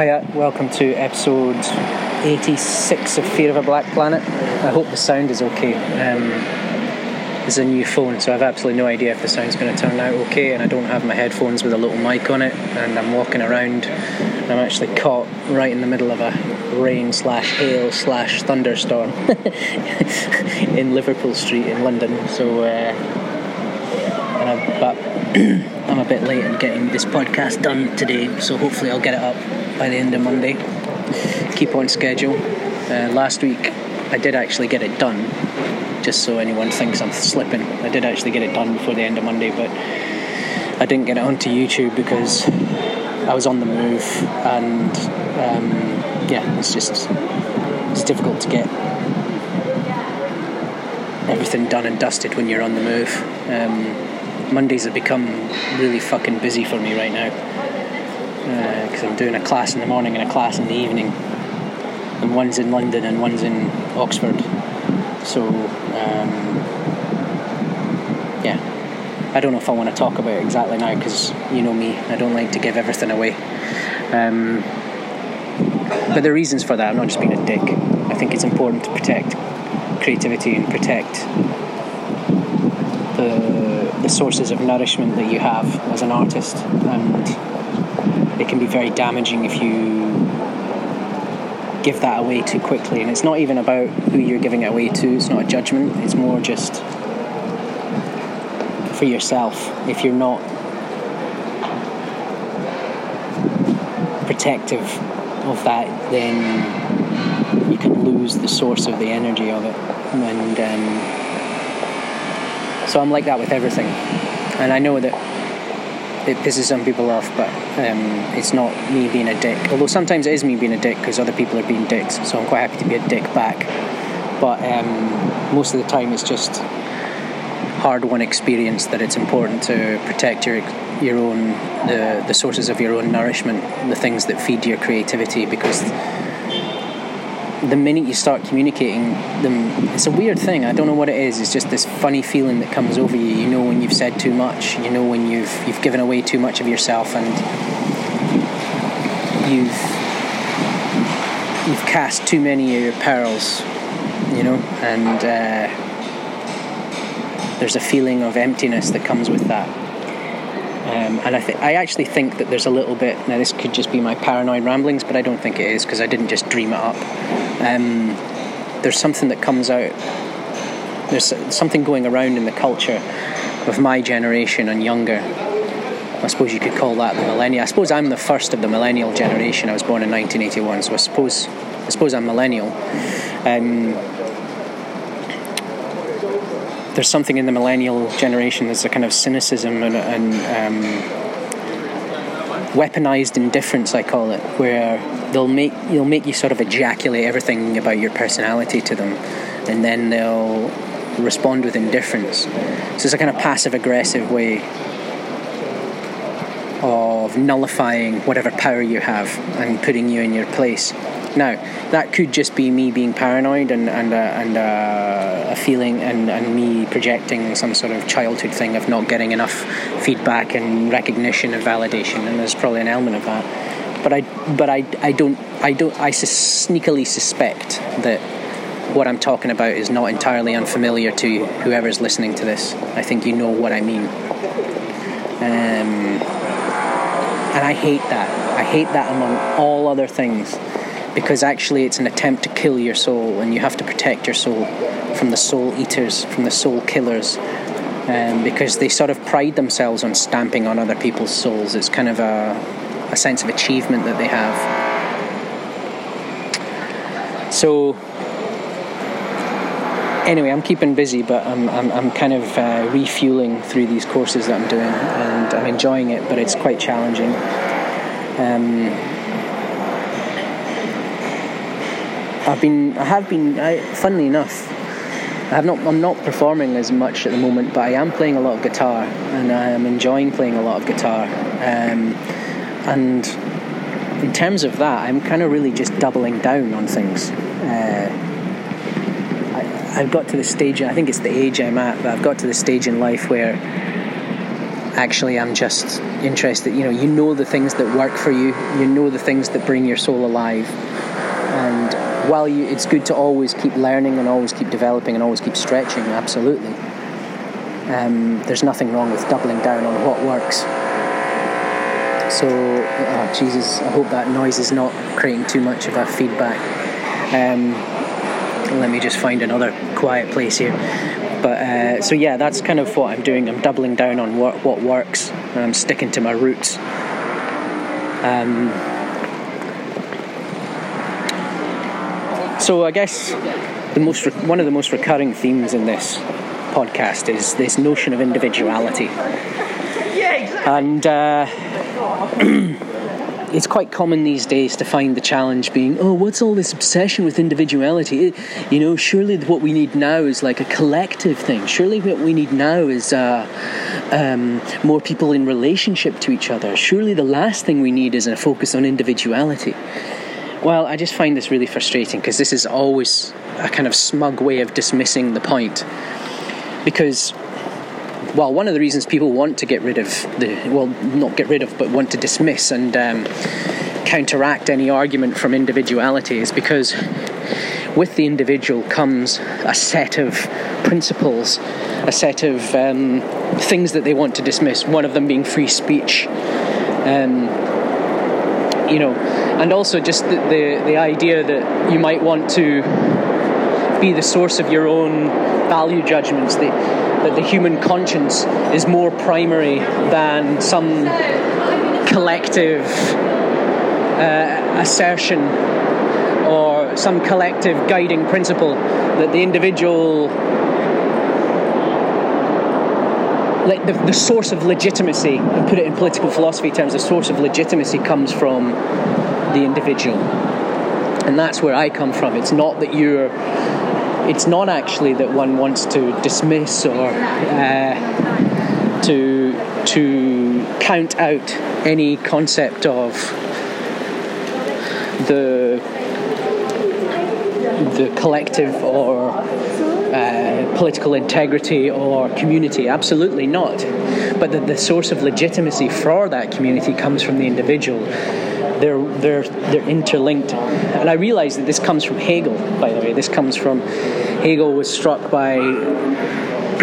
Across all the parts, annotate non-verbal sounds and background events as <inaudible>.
Hiya, welcome to episode 86 of Fear of a Black Planet. I hope the sound is okay. Um, it's a new phone, so I've absolutely no idea if the sound's going to turn out okay, and I don't have my headphones with a little mic on it, and I'm walking around. I'm actually caught right in the middle of a rain slash hail slash thunderstorm <laughs> in Liverpool Street in London. So, uh, and I'm, but <clears throat> I'm a bit late in getting this podcast done today, so hopefully I'll get it up by the end of Monday. Keep on schedule. Uh, last week I did actually get it done, just so anyone thinks I'm slipping. I did actually get it done before the end of Monday, but I didn't get it onto YouTube because I was on the move, and um, yeah, it's just it's difficult to get everything done and dusted when you're on the move. Um, Mondays have become really fucking busy for me right now because uh, I'm doing a class in the morning and a class in the evening, and one's in London and one's in Oxford. So, um, yeah, I don't know if I want to talk about it exactly now because you know me, I don't like to give everything away. Um, but the reasons for that, I'm not just being a dick. I think it's important to protect creativity and protect the, the sources of nourishment that you have as an artist and it can be very damaging if you give that away too quickly. And it's not even about who you're giving it away to, it's not a judgment, it's more just for yourself. If you're not protective of that, then you can lose the source of the energy of it. And um, so I'm like that with everything. And I know that it pisses some people off, but um, it's not me being a dick. Although sometimes it is me being a dick because other people are being dicks, so I'm quite happy to be a dick back. But um, most of the time, it's just hard-won experience that it's important to protect your your own the the sources of your own nourishment, the things that feed your creativity, because the minute you start communicating them, it's a weird thing. I don't know what it is. It's just this funny feeling that comes over you. You know when you've said too much. You know when you've you've given away too much of yourself, and you've you've cast too many of your pearls. You know, and uh, there's a feeling of emptiness that comes with that. Um, and I, th- I actually think that there's a little bit. Now, this could just be my paranoid ramblings, but I don't think it is because I didn't just dream it up. Um, there's something that comes out. There's something going around in the culture of my generation and younger. I suppose you could call that the millennial. I suppose I'm the first of the millennial generation. I was born in 1981, so I suppose I suppose I'm millennial. Um, there's something in the millennial generation there's a kind of cynicism and, and um, weaponized indifference I call it where they'll make they'll make you sort of ejaculate everything about your personality to them and then they'll respond with indifference. So it's a kind of passive aggressive way of nullifying whatever power you have and putting you in your place now, that could just be me being paranoid and and, uh, and uh, a feeling and, and me projecting some sort of childhood thing of not getting enough feedback and recognition and validation, and there's probably an element of that. But I but I, I don't I don't I sneakily suspect that what I'm talking about is not entirely unfamiliar to whoever's listening to this. I think you know what I mean. Um, and I hate that. I hate that among all other things because actually it's an attempt to kill your soul and you have to protect your soul from the soul eaters, from the soul killers. Um, because they sort of pride themselves on stamping on other people's souls. It's kind of a, a sense of achievement that they have. So, anyway, I'm keeping busy, but I'm, I'm, I'm kind of uh, refueling through these courses that I'm doing, and I'm enjoying it, but it's quite challenging. Um, I've been, I have been, I, funnily enough, I have not, I'm not performing as much at the moment, but I am playing a lot of guitar, and I am enjoying playing a lot of guitar. Um, and in terms of that, I'm kind of really just doubling down on things. Uh, I've got to the stage, I think it's the age I'm at, but I've got to the stage in life where actually I'm just interested. You know, you know the things that work for you. You know the things that bring your soul alive. And while you, it's good to always keep learning and always keep developing and always keep stretching. Absolutely. Um, there's nothing wrong with doubling down on what works. So, oh, Jesus, I hope that noise is not creating too much of a feedback. Um, let me just find another quiet place here. But uh, so yeah, that's kind of what I'm doing. I'm doubling down on what what works. And I'm sticking to my roots. Um, so I guess the most one of the most recurring themes in this podcast is this notion of individuality. Yeah, exactly. And. Uh, <clears throat> it's quite common these days to find the challenge being, oh, what's all this obsession with individuality? You know, surely what we need now is like a collective thing. Surely what we need now is uh, um, more people in relationship to each other. Surely the last thing we need is a focus on individuality. Well, I just find this really frustrating because this is always a kind of smug way of dismissing the point. Because well, one of the reasons people want to get rid of the, well, not get rid of, but want to dismiss and um, counteract any argument from individuality is because with the individual comes a set of principles, a set of um, things that they want to dismiss, one of them being free speech. Um, you know, and also just the, the, the idea that you might want to be the source of your own value judgments. The, that the human conscience is more primary than some collective uh, assertion or some collective guiding principle that the individual like the, the source of legitimacy and put it in political philosophy terms the source of legitimacy comes from the individual. And that's where i come from. It's not that you're it's not actually that one wants to dismiss or uh, to to count out any concept of the the collective or uh, political integrity or community. Absolutely not. But that the source of legitimacy for that community comes from the individual they're they're they're interlinked. And I realize that this comes from Hegel, by the way. This comes from Hegel was struck by <clears throat>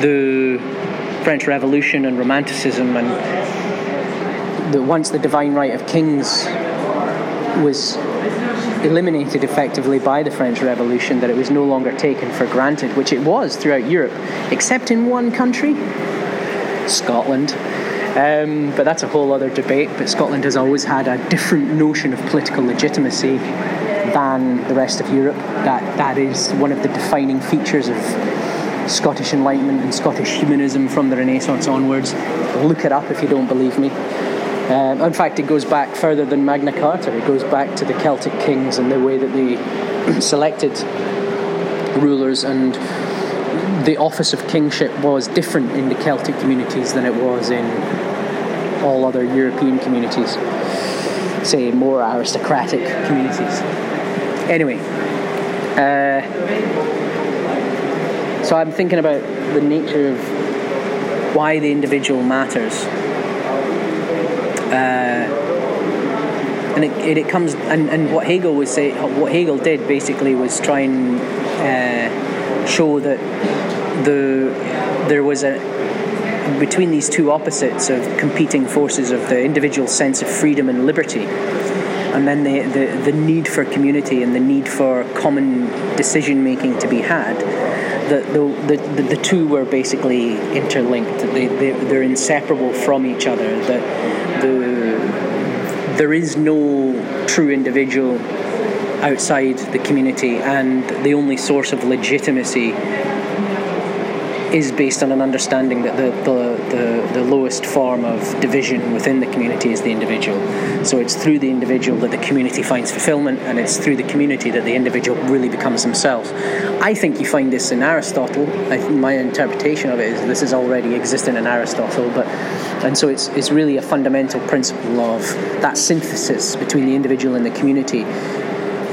the French Revolution and Romanticism, and the, once the divine right of kings was eliminated effectively by the French Revolution, that it was no longer taken for granted, which it was throughout Europe, except in one country, Scotland. Um, but that's a whole other debate. But Scotland has always had a different notion of political legitimacy than the rest of Europe. That that is one of the defining features of Scottish Enlightenment and Scottish humanism from the Renaissance onwards. Look it up if you don't believe me. Um, in fact, it goes back further than Magna Carta. It goes back to the Celtic kings and the way that they <clears throat> selected rulers and the office of kingship was different in the Celtic communities than it was in all other European communities, say more aristocratic communities. Anyway, uh, so I'm thinking about the nature of why the individual matters. Uh, and it, it, comes and, and what Hegel was say what Hegel did basically was try and uh, show that the there was a between these two opposites of competing forces of the individual sense of freedom and liberty and then the, the, the need for community and the need for common decision making to be had the, the, the, the two were basically interlinked. They, they, they're inseparable from each other. That the, there is no true individual outside the community and the only source of legitimacy is based on an understanding that the, the, the, the, lowest form of division within the community is the individual. So it's through the individual that the community finds fulfillment, and it's through the community that the individual really becomes himself. I think you find this in Aristotle. My interpretation of it is this is already existent in Aristotle, but and so it's, it's really a fundamental principle of that synthesis between the individual and the community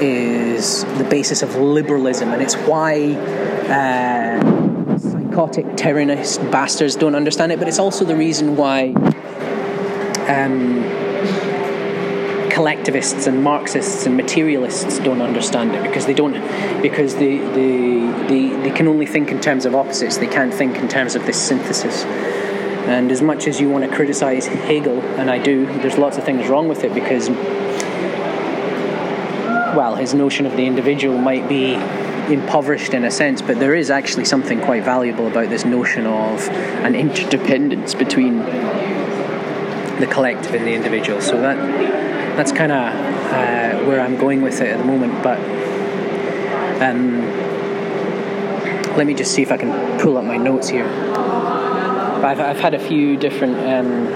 is the basis of liberalism, and it's why. Uh, psychotic, terrorist bastards don't understand it, but it's also the reason why um, collectivists and Marxists and materialists don't understand it because they don't because they, they, they, they can only think in terms of opposites. They can't think in terms of this synthesis. And as much as you want to criticize Hegel, and I do, there's lots of things wrong with it because, well, his notion of the individual might be impoverished in a sense, but there is actually something quite valuable about this notion of an interdependence between the collective and the individual. So that that's kind of uh, where I'm going with it at the moment. But um, let me just see if I can pull up my notes here. I've, I've had a few different um,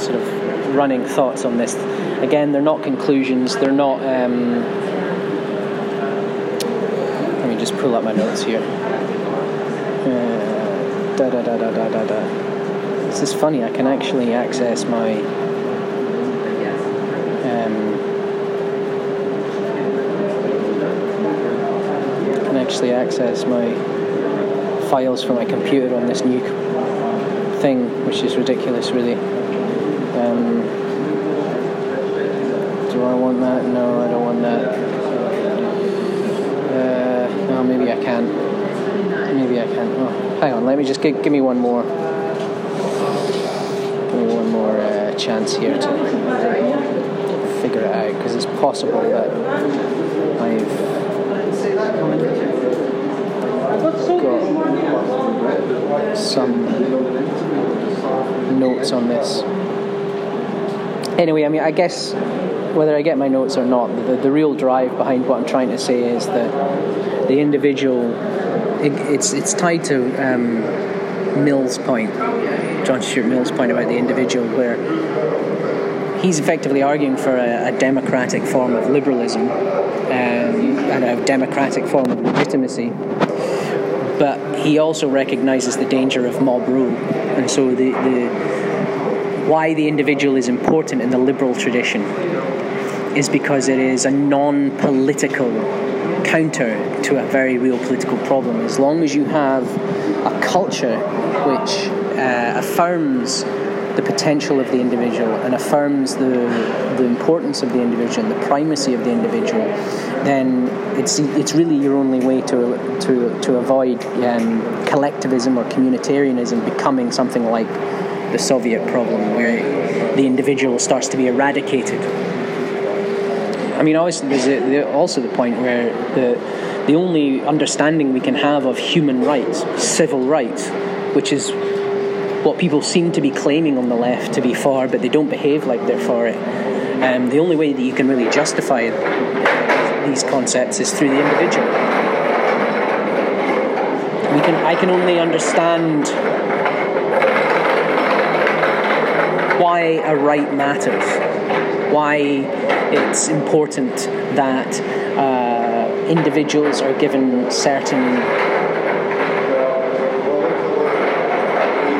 sort of running thoughts on this. Again, they're not conclusions. They're not. Um, just pull up my notes here. Uh, da da da da da da da. This is funny. I can actually access my Can actually access my files from my computer on this new thing, which is ridiculous, really. Um, do I want that? No, I don't want that. Uh, no, maybe I can. Maybe I can. Oh, hang on. Let me just give, give me one more. Give me one more uh, chance here to figure it out because it's possible that I've got some notes on this. Anyway, I mean, I guess whether I get my notes or not, the, the real drive behind what I'm trying to say is that the individual, it, it's it's tied to um, Mill's point, John Stuart Mill's point about the individual, where he's effectively arguing for a, a democratic form of liberalism um, and a democratic form of legitimacy but he also recognizes the danger of mob rule. And so the, the why the individual is important in the liberal tradition is because it is a non-political counter to a very real political problem. As long as you have a culture which uh, affirms the potential of the individual and affirms the, the importance of the individual and the primacy of the individual, then it's, it's really your only way to, to, to avoid um, collectivism or communitarianism becoming something like the Soviet problem, where the individual starts to be eradicated. I mean, obviously, there's a, also the point where the, the only understanding we can have of human rights, civil rights, which is what people seem to be claiming on the left to be for, but they don't behave like they're for it. Um, the only way that you can really justify these concepts is through the individual. We can, I can only understand why a right matters, why it's important that uh, individuals are given certain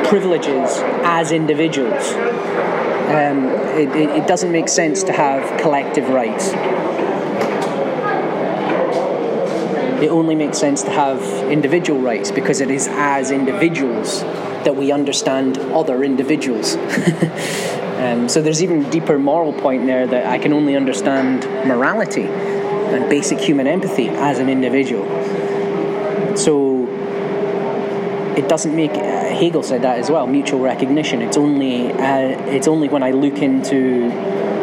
privileges as individuals. Um, it, it, it doesn't make sense to have collective rights. It only makes sense to have individual rights because it is as individuals that we understand other individuals. <laughs> um, so there's even deeper moral point there that I can only understand morality and basic human empathy as an individual. So it doesn't make Hegel said that as well. Mutual recognition. It's only uh, it's only when I look into,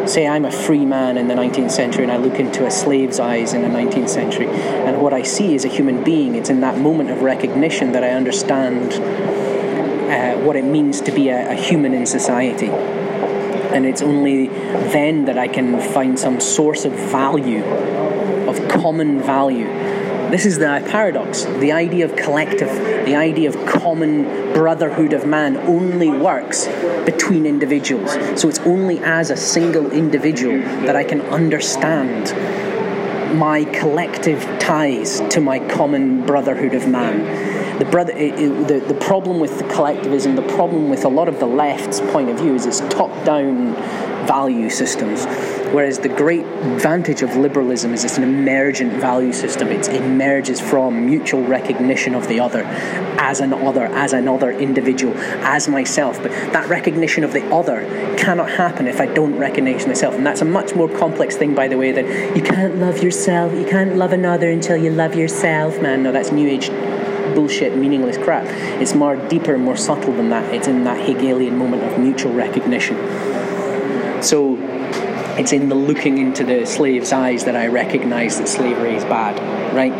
say, I'm a free man in the 19th century, and I look into a slave's eyes in the 19th century, and what I see is a human being. It's in that moment of recognition that I understand uh, what it means to be a, a human in society. And it's only then that I can find some source of value, of common value this is the paradox. The idea of collective, the idea of common brotherhood of man only works between individuals. So it's only as a single individual that I can understand my collective ties to my common brotherhood of man. The, brother, the, the problem with the collectivism, the problem with a lot of the left's point of view is it's top down value systems. Whereas the great advantage of liberalism is it's an emergent value system. It emerges from mutual recognition of the other as an other, as another individual, as myself. But that recognition of the other cannot happen if I don't recognize myself. And that's a much more complex thing, by the way, that you can't love yourself, you can't love another until you love yourself, man. No, that's New Age bullshit, meaningless crap. It's more deeper more subtle than that. It's in that Hegelian moment of mutual recognition. So it's in the looking into the slave's eyes that I recognize that slavery is bad, right?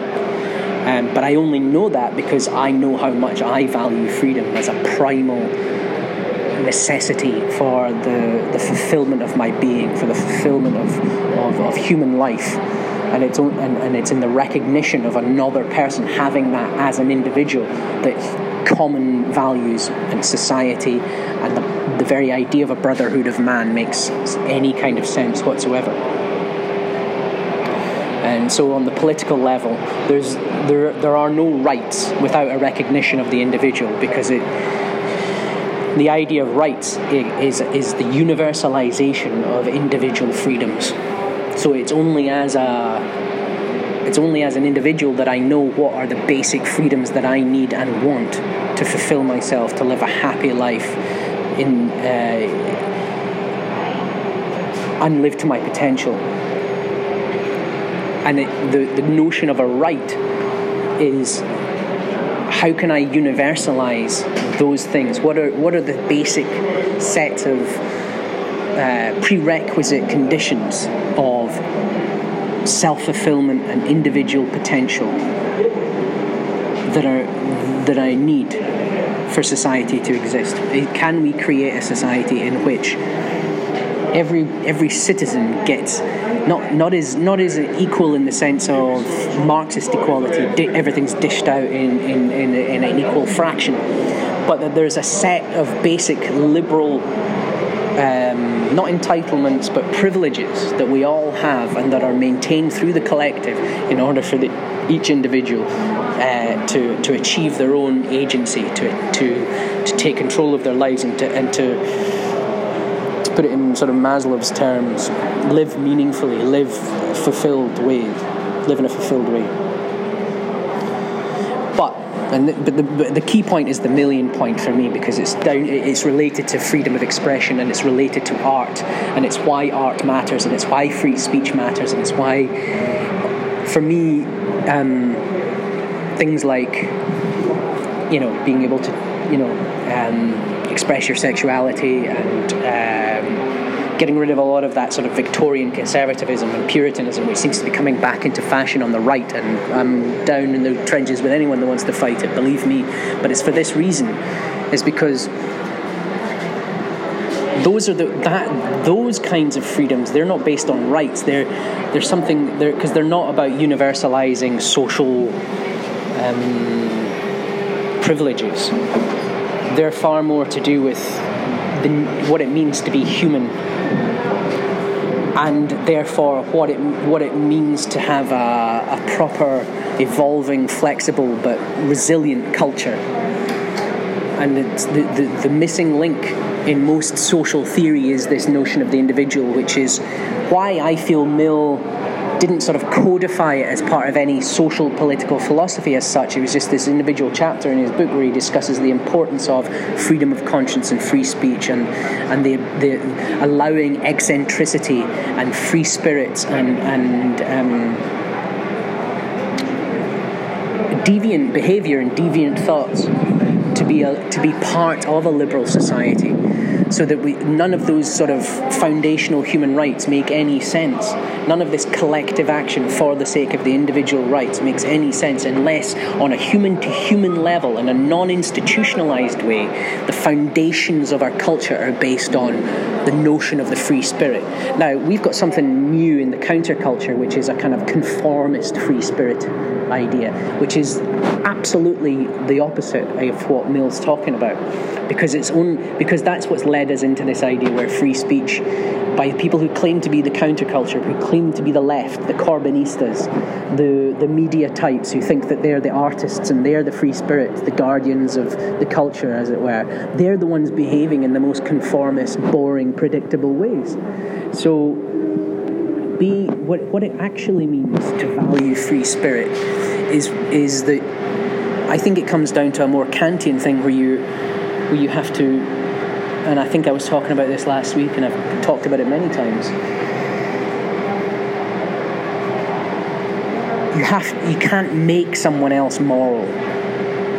Um, but I only know that because I know how much I value freedom as a primal necessity for the, the fulfillment of my being, for the fulfillment of, of, of human life and it's and, and it's in the recognition of another person having that as an individual that common values and society and the, the very idea of a brotherhood of man makes any kind of sense whatsoever. And so, on the political level, there's there there are no rights without a recognition of the individual because it the idea of rights is, is the universalization of individual freedoms. So it's only as a it's only as an individual that I know what are the basic freedoms that I need and want to fulfill myself, to live a happy life in uh, and live to my potential. And it, the, the notion of a right is how can I universalize those things? What are what are the basic sets of uh, prerequisite conditions of self fulfillment and individual potential that are that I need for society to exist? Can we create a society in which every every citizen gets not not as not as equal in the sense of Marxist equality. Di- everything's dished out in, in, in, in, an equal fraction, but that there's a set of basic liberal um, not entitlements but privileges that we all have and that are maintained through the collective in order for the, each individual uh, to, to achieve their own agency, to, to, to take control of their lives and to, and to, to put it in sort of Maslow's terms, live meaningfully, live fulfilled way, live in a fulfilled way. And the, but the, but the key point is the Millian point for me because it's down. It's related to freedom of expression and it's related to art and it's why art matters and it's why free speech matters and it's why, for me, um, things like you know being able to you know um, express your sexuality and um, getting rid of a lot of that sort of Victorian conservatism and Puritanism, which seems to be coming back into fashion on the right. And I'm down in the trenches with anyone that wants to fight it, believe me. But it's for this reason, is because those are the that those kinds of freedoms they're not based on rights they're they're something they're because they're not about universalizing social um, privileges they're far more to do with the, what it means to be human and therefore what it what it means to have a, a proper, evolving, flexible but resilient culture. And the, the, the missing link in most social theory is this notion of the individual, which is why I feel Mill didn't sort of codify it as part of any social political philosophy as such. It was just this individual chapter in his book where he discusses the importance of freedom of conscience and free speech and, and the, the allowing eccentricity and free spirits and, and um, deviant behavior and deviant thoughts to be, a, to be part of a liberal society so that we, none of those sort of foundational human rights make any sense. None of this collective action for the sake of the individual rights makes any sense unless, on a human to human level, in a non institutionalized way, the foundations of our culture are based on the notion of the free spirit. Now, we've got something new in the counterculture, which is a kind of conformist free spirit idea, which is absolutely the opposite of what Mill's talking about because it's on, because that's what's led us into this idea where free speech by people who claim to be the counterculture, who claim to be the left, the Corbynistas, the, the media types who think that they're the artists and they're the free spirits, the guardians of the culture, as it were. They're the ones behaving in the most conformist, boring, predictable ways. So, be what, what it actually means to value free spirit is is that I think it comes down to a more Kantian thing where you where you have to and I think I was talking about this last week, and I've talked about it many times. You have, you can't make someone else moral.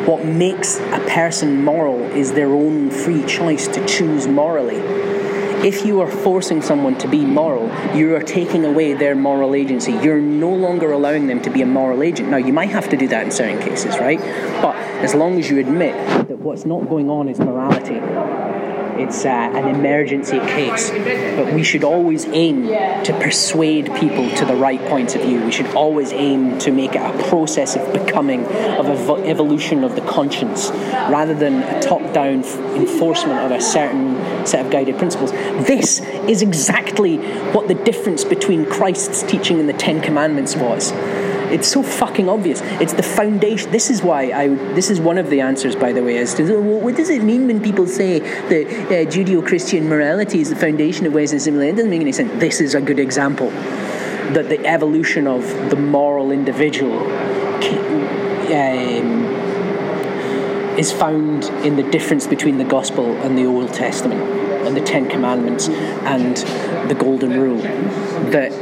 What makes a person moral is their own free choice to choose morally. If you are forcing someone to be moral, you are taking away their moral agency. You're no longer allowing them to be a moral agent. Now, you might have to do that in certain cases, right? But as long as you admit that what's not going on is morality, it's uh, an emergency case. But we should always aim to persuade people to the right point of view. We should always aim to make it a process of becoming, of ev- evolution of the conscience, rather than a top-down enforcement of a certain set of guided principles. This is exactly what the difference between Christ's teaching and the Ten Commandments was. It's so fucking obvious. It's the foundation. This is why I. This is one of the answers, by the way, as to what does it mean when people say that uh, Judeo-Christian morality is the foundation of Western civilization? It doesn't make any sense. This is a good example that the evolution of the moral individual um, is found in the difference between the Gospel and the Old Testament and the Ten Commandments and the Golden Rule. That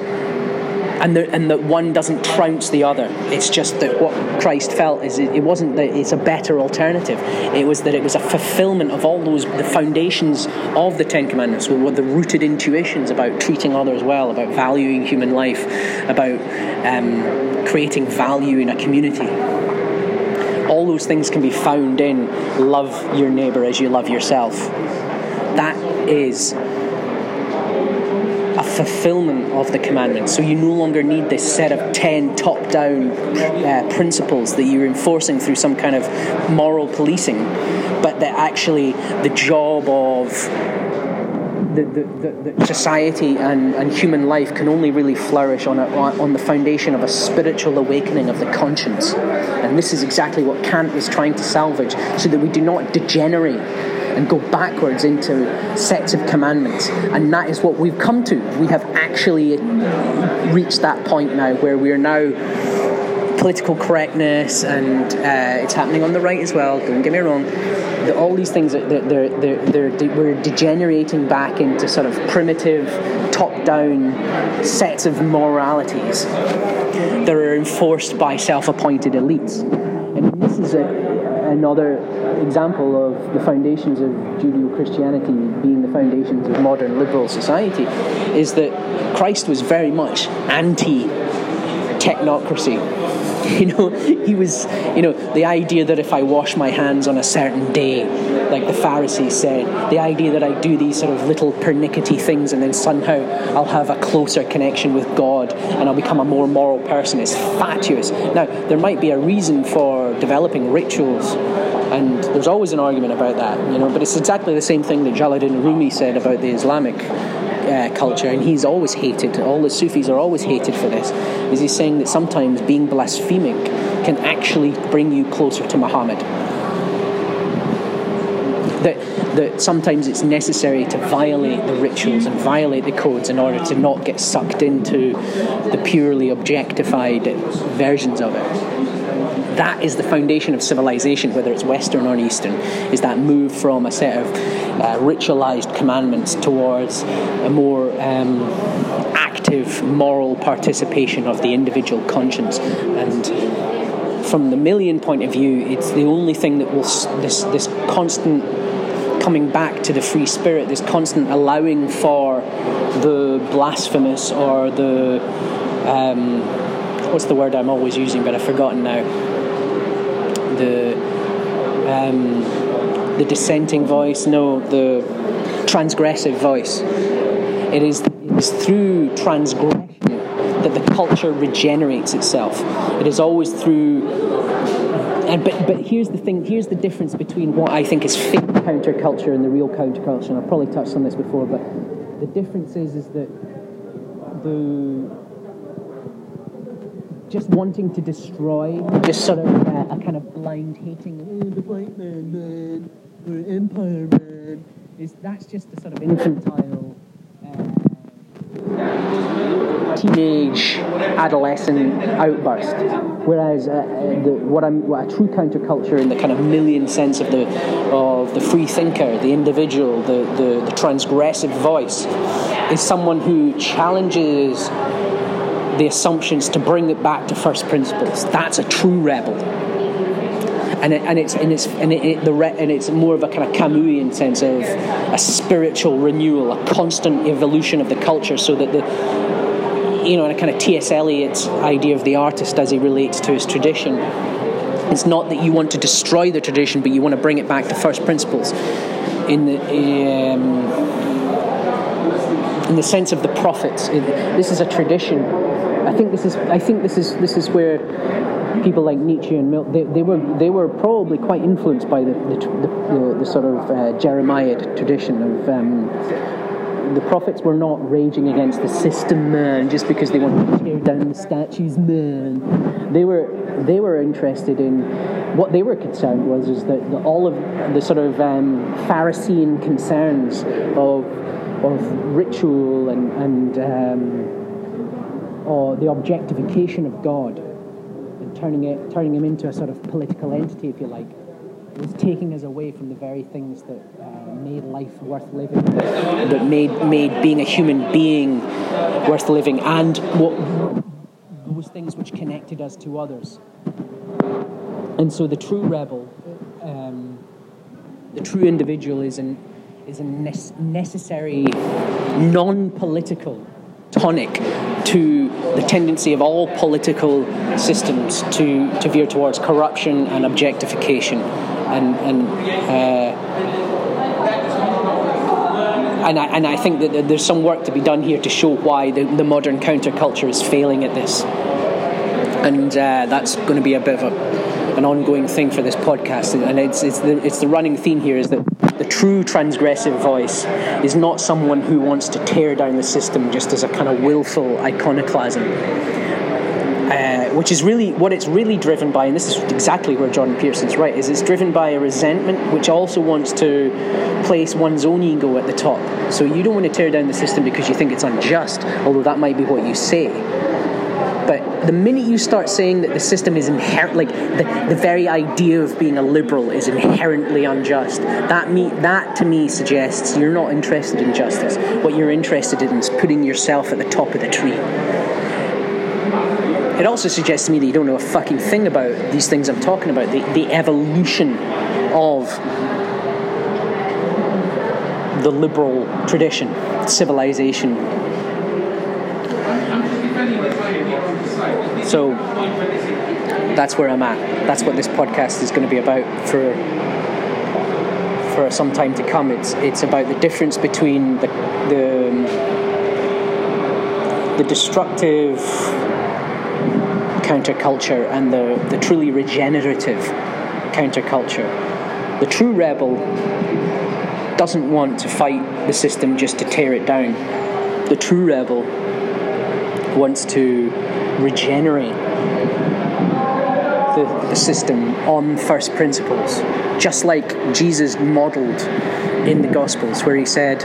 and the, and that one doesn't trounce the other. It's just that what Christ felt is it, it wasn't that it's a better alternative. It was that it was a fulfillment of all those the foundations of the Ten Commandments, were the rooted intuitions about treating others well, about valuing human life, about um, creating value in a community. All those things can be found in love your neighbour as you love yourself. That is fulfillment of the commandments. So you no longer need this set of 10 top down uh, principles that you're enforcing through some kind of moral policing, but that actually the job of the, the, the, society and, and human life can only really flourish on, a, on the foundation of a spiritual awakening of the conscience. And this is exactly what Kant was trying to salvage so that we do not degenerate and go backwards into sets of commandments. And that is what we've come to. We have actually reached that point now where we are now political correctness, and uh, it's happening on the right as well. Don't get me wrong. All these things, they're, they're, they're, they're de- we're degenerating back into sort of primitive, top-down sets of moralities that are enforced by self-appointed elites. And this is a, another example of the foundations of Judeo Christianity being the foundations of modern liberal society is that Christ was very much anti technocracy. <laughs> You know, he was, you know, the idea that if I wash my hands on a certain day, like the Pharisees said, the idea that I do these sort of little pernickety things and then somehow I'll have a closer connection with God and I'll become a more moral person is fatuous. Now, there might be a reason for developing rituals and there's always an argument about that, you know. But it's exactly the same thing that Jalaluddin Rumi said about the Islamic uh, culture, and he's always hated. All the Sufis are always hated for this. Is he's saying that sometimes being blasphemic can actually bring you closer to Muhammad. That, that sometimes it's necessary to violate the rituals and violate the codes in order to not get sucked into the purely objectified versions of it that is the foundation of civilization, whether it's Western or Eastern, is that move from a set of uh, ritualized commandments towards a more um, active moral participation of the individual conscience. And from the Millian point of view, it's the only thing that will this this constant coming back to the free spirit, this constant allowing for the blasphemous or the um, what's the word I'm always using, but I've forgotten now the um, the dissenting voice, no, the transgressive voice. It is, it is through transgression that the culture regenerates itself. It is always through. And, but, but here's the thing here's the difference between what I think is fake counterculture and the real counterculture. And I've probably touched on this before, but The difference is, is that the just wanting to destroy, just sort of uh, a kind of blind hating, oh, the white man, man, or empire man, is that's just a sort of infantile. Uh, teenage adolescent outburst. Whereas uh, uh, the, what, I'm, what a true counterculture in the kind of Millian sense of the of the free thinker, the individual, the, the, the transgressive voice, is someone who challenges the assumptions to bring it back to first principles. That's a true rebel. And, it, and it's and it's and it, the re, and it's more of a kind of Camusian sense of a spiritual renewal, a constant evolution of the culture, so that the you know, in a kind of T.S. Eliot's idea of the artist as he relates to his tradition. It's not that you want to destroy the tradition, but you want to bring it back to first principles. In the um, in the sense of the prophets, this is a tradition. I think this is. I think this is. This is where people like Nietzsche and Mill, they, they, were they were probably quite influenced by the the, the, the sort of uh, Jeremiah tradition of um, the prophets were not raging against the system, man, just because they wanted to tear down the statues, man. They were they were interested in what they were concerned was is that the, all of the sort of um, Pharisean concerns of of ritual and and um, or the objectification of God and turning it turning him into a sort of political entity, if you like was taking us away from the very things that uh, made life worth living, that made made being a human being worth living, and what those things which connected us to others. And so the true rebel, um, the true individual, is an is a ne- necessary, non-political tonic to the tendency of all political systems to, to veer towards corruption and objectification and and uh, and I, and I think that there's some work to be done here to show why the, the modern counterculture is failing at this, and uh, that's going to be a bit of a, an ongoing thing for this podcast. And it's it's the, it's the running theme here is that the true transgressive voice is not someone who wants to tear down the system just as a kind of willful iconoclasm uh, which is really what it's really driven by, and this is exactly where Jordan Peterson's right, is it's driven by a resentment which also wants to place one's own ego at the top. So you don't want to tear down the system because you think it's unjust, although that might be what you say. But the minute you start saying that the system is inherent, like the, the very idea of being a liberal is inherently unjust, that me that to me suggests you're not interested in justice. What you're interested in is putting yourself at the top of the tree. It also suggests to me that you don't know a fucking thing about these things I'm talking about, the, the evolution of the liberal tradition, civilization. So that's where I'm at. That's what this podcast is going to be about for for some time to come. It's it's about the difference between the the, the destructive counterculture and the, the truly regenerative counterculture. The true rebel doesn't want to fight the system just to tear it down. The true rebel wants to regenerate the, the system on first principles, just like Jesus modeled in the Gospels, where he said,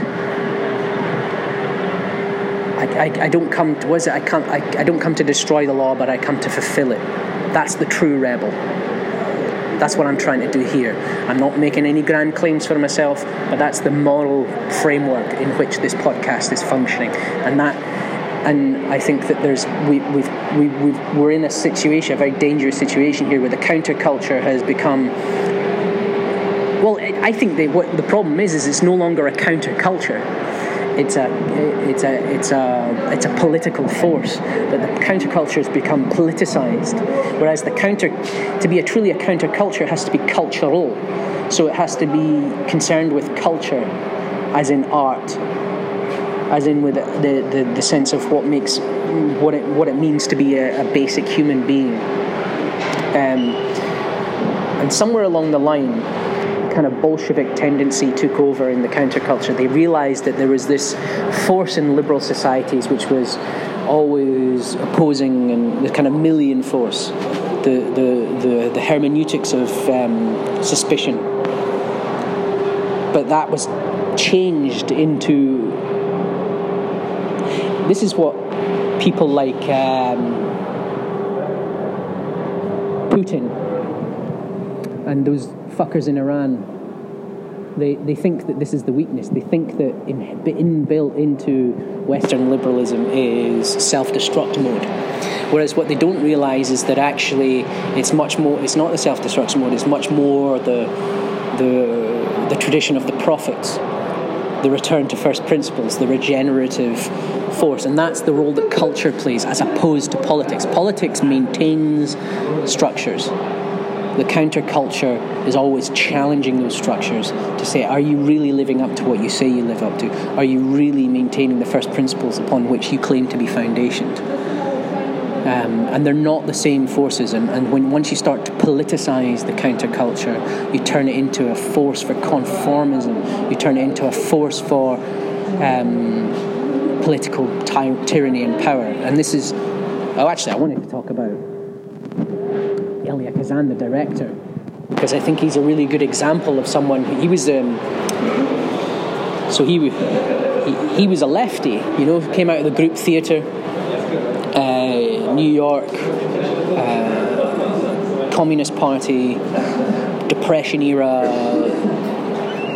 I, I, don't come to, was it? I come I, I don't come to destroy the law but I come to fulfill it. That's the true rebel. That's what I'm trying to do here. I'm not making any grand claims for myself but that's the moral framework in which this podcast is functioning. And that and I think that there's we we've, we we've, we're in a situation a very dangerous situation here where the counterculture has become well I think that what the problem is is it's no longer a counterculture. It's a it's a it's a it's a political force that the counterculture has become politicized. Whereas the counter to be a truly a counterculture has to be cultural. So it has to be concerned with culture as in art as in with the, the, the sense of what makes what it what it means to be a, a basic human being um, and somewhere along the line kind of Bolshevik tendency took over in the counterculture, they realized that there was this force in liberal societies which was always opposing and the kind of Millian force, the, the, the, the hermeneutics of um, suspicion. But that was changed into this is what people like um, Putin and those fuckers in Iran they, they think that this is the weakness. They think that in, inbuilt into Western liberalism is self-destruct mode. Whereas what they don't realise is that actually it's much more. It's not the self-destruction mode. It's much more the the the tradition of the prophets, the return to first principles, the regenerative force, and that's the role that culture plays as opposed to politics. Politics maintains structures the counterculture is always challenging those structures to say, are you really living up to what you say you live up to? Are you really maintaining the first principles upon which you claim to be foundationed? Um, and they're not the same forces. And, and when once you start to politicize the counterculture, you turn it into a force for conformism. You turn it into a force for um, political ty- tyranny and power. And this is, oh, actually, I wanted to talk about Elia Kazan, the director, because I think he's a really good example of someone. He was um, so he, he, he was a lefty, you know, came out of the group theatre, uh, New York, uh, Communist Party, Depression era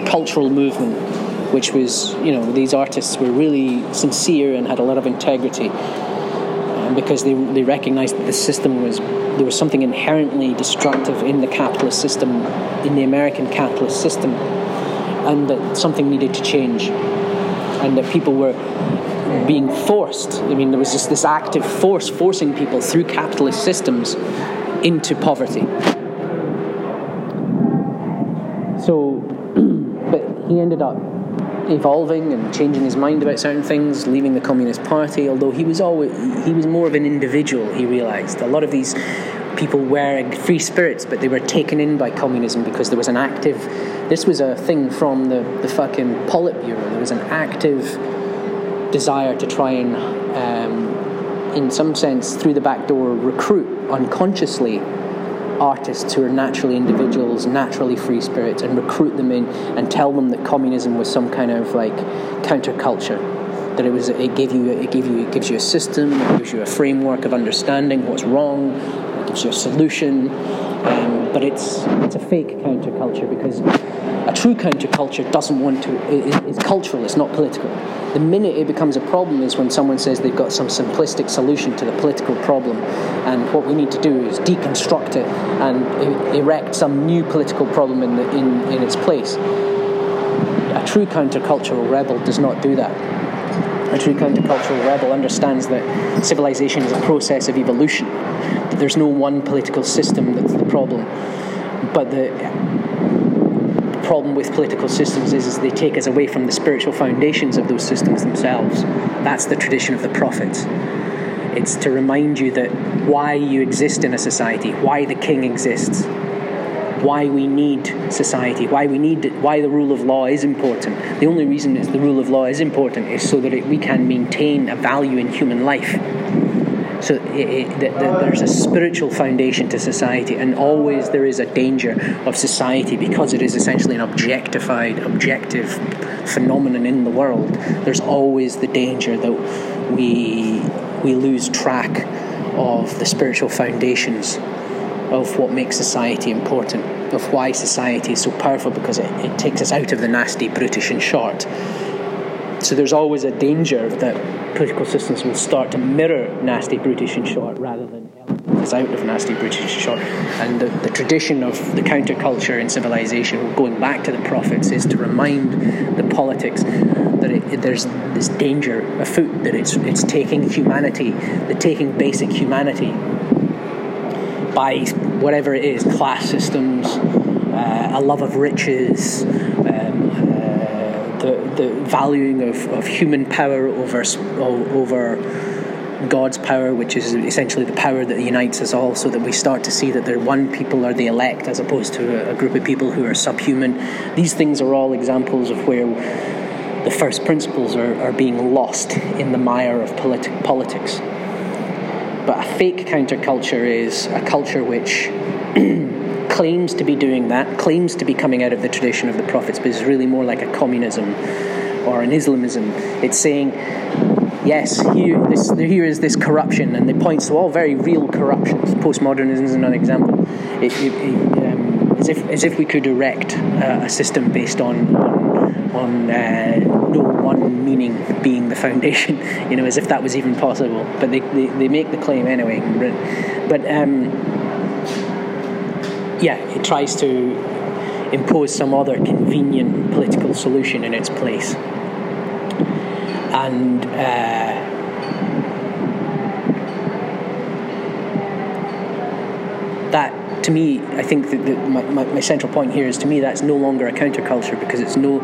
cultural movement, which was, you know, these artists were really sincere and had a lot of integrity um, because they, they recognized that the system was there was something inherently destructive in the capitalist system, in the American capitalist system, and that something needed to change, and that people were being forced. I mean, there was just this active force forcing people through capitalist systems into poverty. So, <clears throat> but he ended up evolving and changing his mind about certain things, leaving the Communist Party. Although he was always he was more of an individual. He realised a lot of these people were free spirits, but they were taken in by communism because there was an active. This was a thing from the the fucking Politburo. There was an active desire to try and, um, in some sense, through the back door, recruit unconsciously artists who are naturally individuals, naturally free spirits, and recruit them in and tell them that communism was some kind of like counterculture. That it was, it gave you, it gave you, it gives you a system, it gives you a framework of understanding what's wrong, it gives you a solution. Um, but it's it's a fake counterculture because a true counterculture doesn't want to. It, it's cultural. It's not political. The minute it becomes a problem is when someone says they've got some simplistic solution to the political problem, and what we need to do is deconstruct it and erect some new political problem in, the, in, in its place. A true countercultural rebel does not do that. A true countercultural rebel understands that civilization is a process of evolution, that there's no one political system that's the problem, but the problem with political systems is, is they take us away from the spiritual foundations of those systems themselves. That's the tradition of the prophets. It's to remind you that why you exist in a society, why the king exists, why we need society, why we need why the rule of law is important. The only reason the rule of law is important is so that it, we can maintain a value in human life so it, it, the, the, there's a spiritual foundation to society, and always there is a danger of society because it is essentially an objectified, objective phenomenon in the world. There's always the danger that we we lose track of the spiritual foundations of what makes society important, of why society is so powerful because it, it takes us out of the nasty, brutish, and short so there's always a danger that political systems will start to mirror nasty, British and short rather than us out of nasty, British and short. And the, the tradition of the counterculture in civilization, going back to the prophets, is to remind the politics that it, it, there's this danger afoot, that it's, it's taking humanity, the taking basic humanity by whatever it is, class systems, uh, a love of riches, the, the valuing of, of human power over over God's power, which is essentially the power that unites us all, so that we start to see that the one people are the elect as opposed to a, a group of people who are subhuman. These things are all examples of where the first principles are, are being lost in the mire of politi- politics. But a fake counterculture is a culture which <clears throat> claims to be doing that, claims to be coming out of the tradition of the prophets, but is really more like a communism or an Islamism. It's saying, yes, here, this, here is this corruption, and it points to all very real corruptions. Postmodernism is another example. It, it, it, um, as, if, as if we could erect uh, a system based on, on, on uh, no one meaning being the foundation, <laughs> you know, as if that was even possible. But they, they, they make the claim anyway. But um, yeah, it tries to impose some other convenient political solution in its place. And uh, that, to me, I think that the, my, my, my, central point here is to me that's no longer a counterculture because it's no,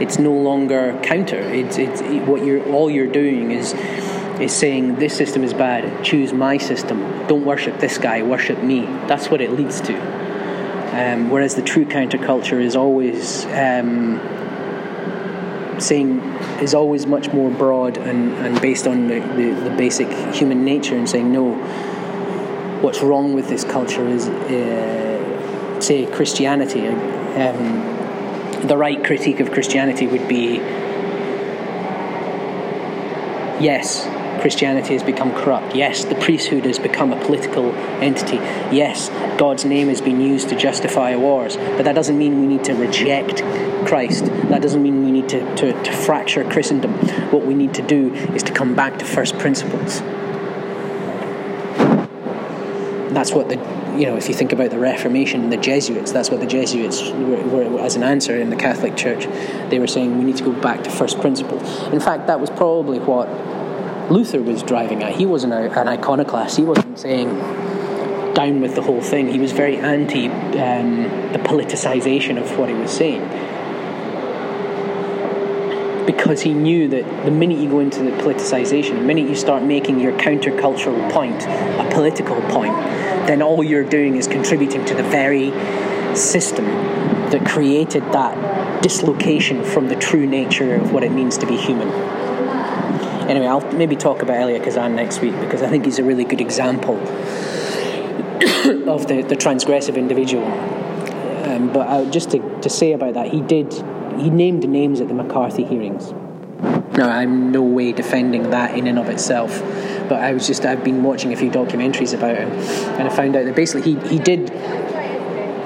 it's no longer counter. It's, it's it, what you're all you're doing is is saying this system is bad. Choose my system. Don't worship this guy. Worship me. That's what it leads to. Um, whereas the true counterculture is always um, saying is always much more broad and, and based on the, the, the, basic human nature and saying no what's wrong with this culture is uh, say Christianity. Um, the right critique of Christianity would be yes Christianity has become corrupt. Yes, the priesthood has become a political entity. Yes, God's name has been used to justify wars. But that doesn't mean we need to reject Christ. That doesn't mean we need to, to, to fracture Christendom. What we need to do is to come back to first principles. That's what the you know, if you think about the Reformation, and the Jesuits, that's what the Jesuits were, were, as an answer in the Catholic Church. They were saying we need to go back to first principles. In fact, that was probably what Luther was driving at. He wasn't an iconoclast. He wasn't saying down with the whole thing. He was very anti um, the politicization of what he was saying. Because he knew that the minute you go into the politicization, the minute you start making your countercultural point a political point, then all you're doing is contributing to the very system that created that dislocation from the true nature of what it means to be human. Anyway, I'll maybe talk about Elia Kazan next week because I think he's a really good example <coughs> of the, the transgressive individual. Um, but uh, just to, to say about that, he did he named names at the McCarthy hearings. Now, I'm no way defending that in and of itself, but I was just I've been watching a few documentaries about him, and I found out that basically he, he did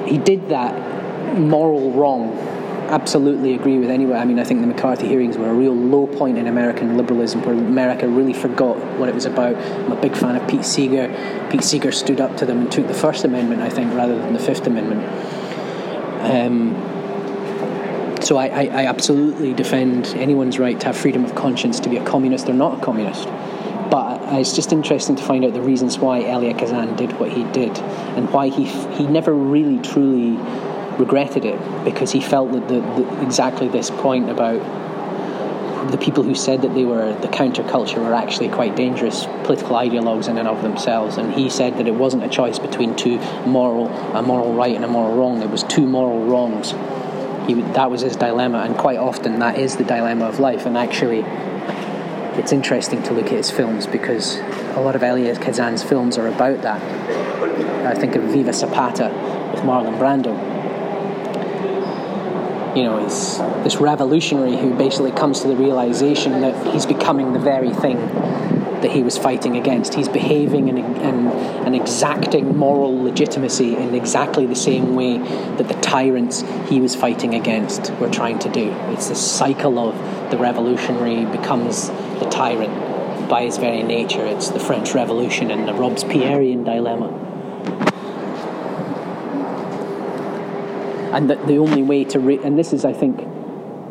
he did that moral wrong absolutely agree with anyone. I mean, I think the McCarthy hearings were a real low point in American liberalism where America really forgot what it was about. I'm a big fan of Pete Seeger. Pete Seeger stood up to them and took the First Amendment, I think, rather than the Fifth Amendment. Um, so I, I, I absolutely defend anyone's right to have freedom of conscience to be a communist or not a communist. But it's just interesting to find out the reasons why Elia Kazan did what he did and why he he never really truly regretted it because he felt that the, the, exactly this point about the people who said that they were the counterculture were actually quite dangerous political ideologues in and of themselves. And he said that it wasn't a choice between two moral, a moral right and a moral wrong. It was two moral wrongs. He, that was his dilemma, and quite often that is the dilemma of life. And actually, it's interesting to look at his films because a lot of Elia Kazan's films are about that. I think of Viva Zapata with Marlon Brando you know, he's this revolutionary who basically comes to the realization that he's becoming the very thing that he was fighting against. He's behaving and, and, and exacting moral legitimacy in exactly the same way that the tyrants he was fighting against were trying to do. It's this cycle of the revolutionary becomes the tyrant by his very nature. It's the French Revolution and the Robespierrean dilemma. And that the only way to re- and this is I think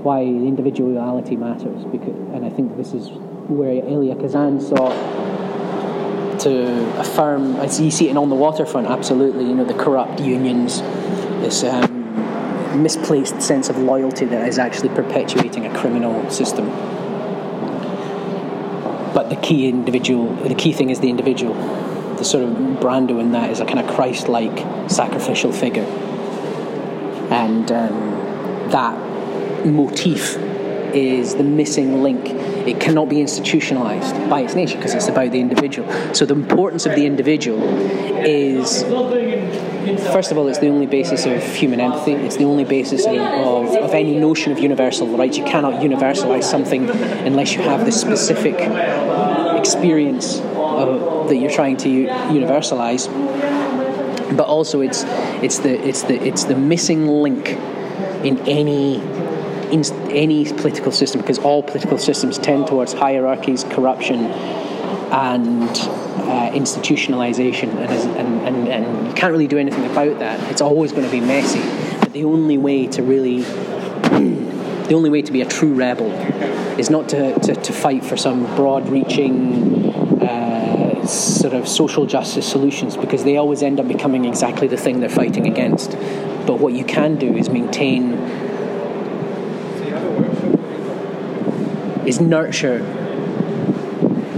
why individuality matters because and I think this is where Elia Kazan sought to affirm as you see it on the waterfront absolutely you know the corrupt unions this um, misplaced sense of loyalty that is actually perpetuating a criminal system but the key individual, the key thing is the individual. The sort of Brando in that is a kind of Christ-like sacrificial figure, and um, that motif is the missing link. It cannot be institutionalized by its nature because it's about the individual. So the importance of the individual is first of all, it's the only basis of human empathy. It's the only basis of, of, of, any notion of universal rights. You cannot universalize something unless you have the specific experience of, that you're trying to universalize. But also, it's it's the it's the it's the missing link in any in any political system because all political systems tend towards hierarchies, corruption, and uh, institutionalization, and, and, and, and you can't really do anything about that. It's always going to be messy. But the only way to really, <clears throat> the only way to be a true rebel is not to, to, to fight for some broad reaching sort of social justice solutions because they always end up becoming exactly the thing they're fighting against. But what you can do is maintain, is nurture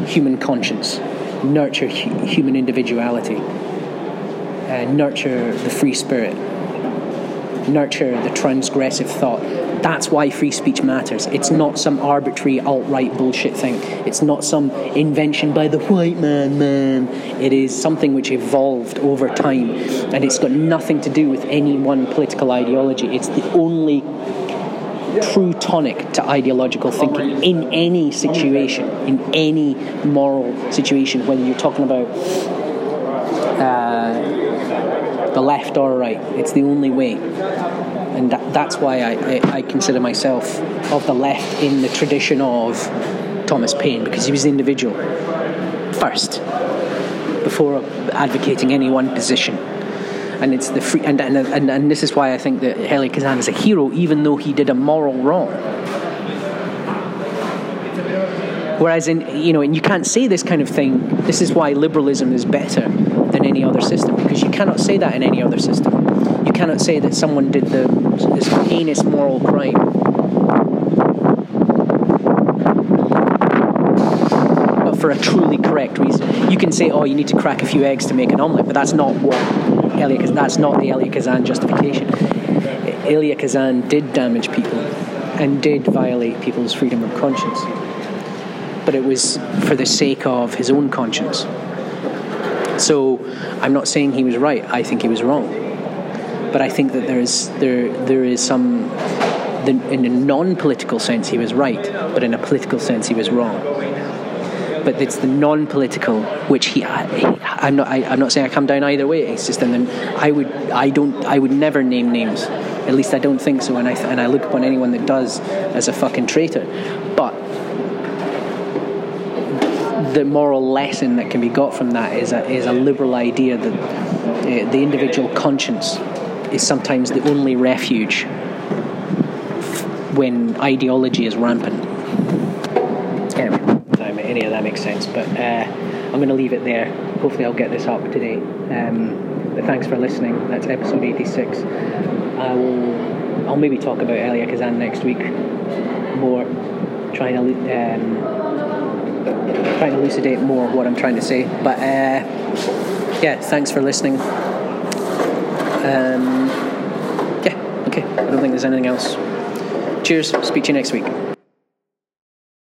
human conscience, nurture hu- human individuality, uh, nurture the free spirit, nurture the transgressive thought. That's why free speech matters. It's not some arbitrary alt right bullshit thing. It's not some invention by the white man, man. It is something which evolved over time, and it's got nothing to do with any one political ideology. It's the only true tonic to ideological thinking in any situation, in any moral situation, whether you're talking about uh, the left or right. It's the only way. And that, that's why I, I, I consider myself of the left in the tradition of Thomas Paine, because he was the individual first, before advocating any one position and it's the free and, and, and, and this is why I think that Elia Kazan is a hero, even though he did a moral wrong. Whereas in you know, and you can't say this kind of thing. This is why liberalism is better than any other system because you cannot say that in any other system. Cannot say that someone did the this heinous moral crime but for a truly correct reason. You can say, oh, you need to crack a few eggs to make an omelette, but that's not what Elia. That's not the Elia Kazan justification. Elia Kazan did damage people and did violate people's freedom of conscience, but it was for the sake of his own conscience. So I'm not saying he was right. I think he was wrong. But I think that there is there there is some in a non-political sense he was right, but in a political sense he was wrong but it's the non-political which he. I, am not. I, am not saying I come down either way. It's just then I would. I don't. I would never name names. At least I don't think so. And I and I look upon anyone that does as a fucking traitor. But the moral lesson that can be got from that is a is a liberal idea that uh, the individual conscience is sometimes the only refuge when ideology is rampant. Anyway any of that makes sense. But uh, I'm going to leave it there. Hopefully, I'll get this up today. Um, but thanks for listening. That's episode 86. I will. I'll maybe talk about Elia Kazan next week more, trying to um, trying to elucidate more what I'm trying to say. But uh, yeah, thanks for listening. Um, yeah, okay. I don't think there's anything else. Cheers. Speak to you next week.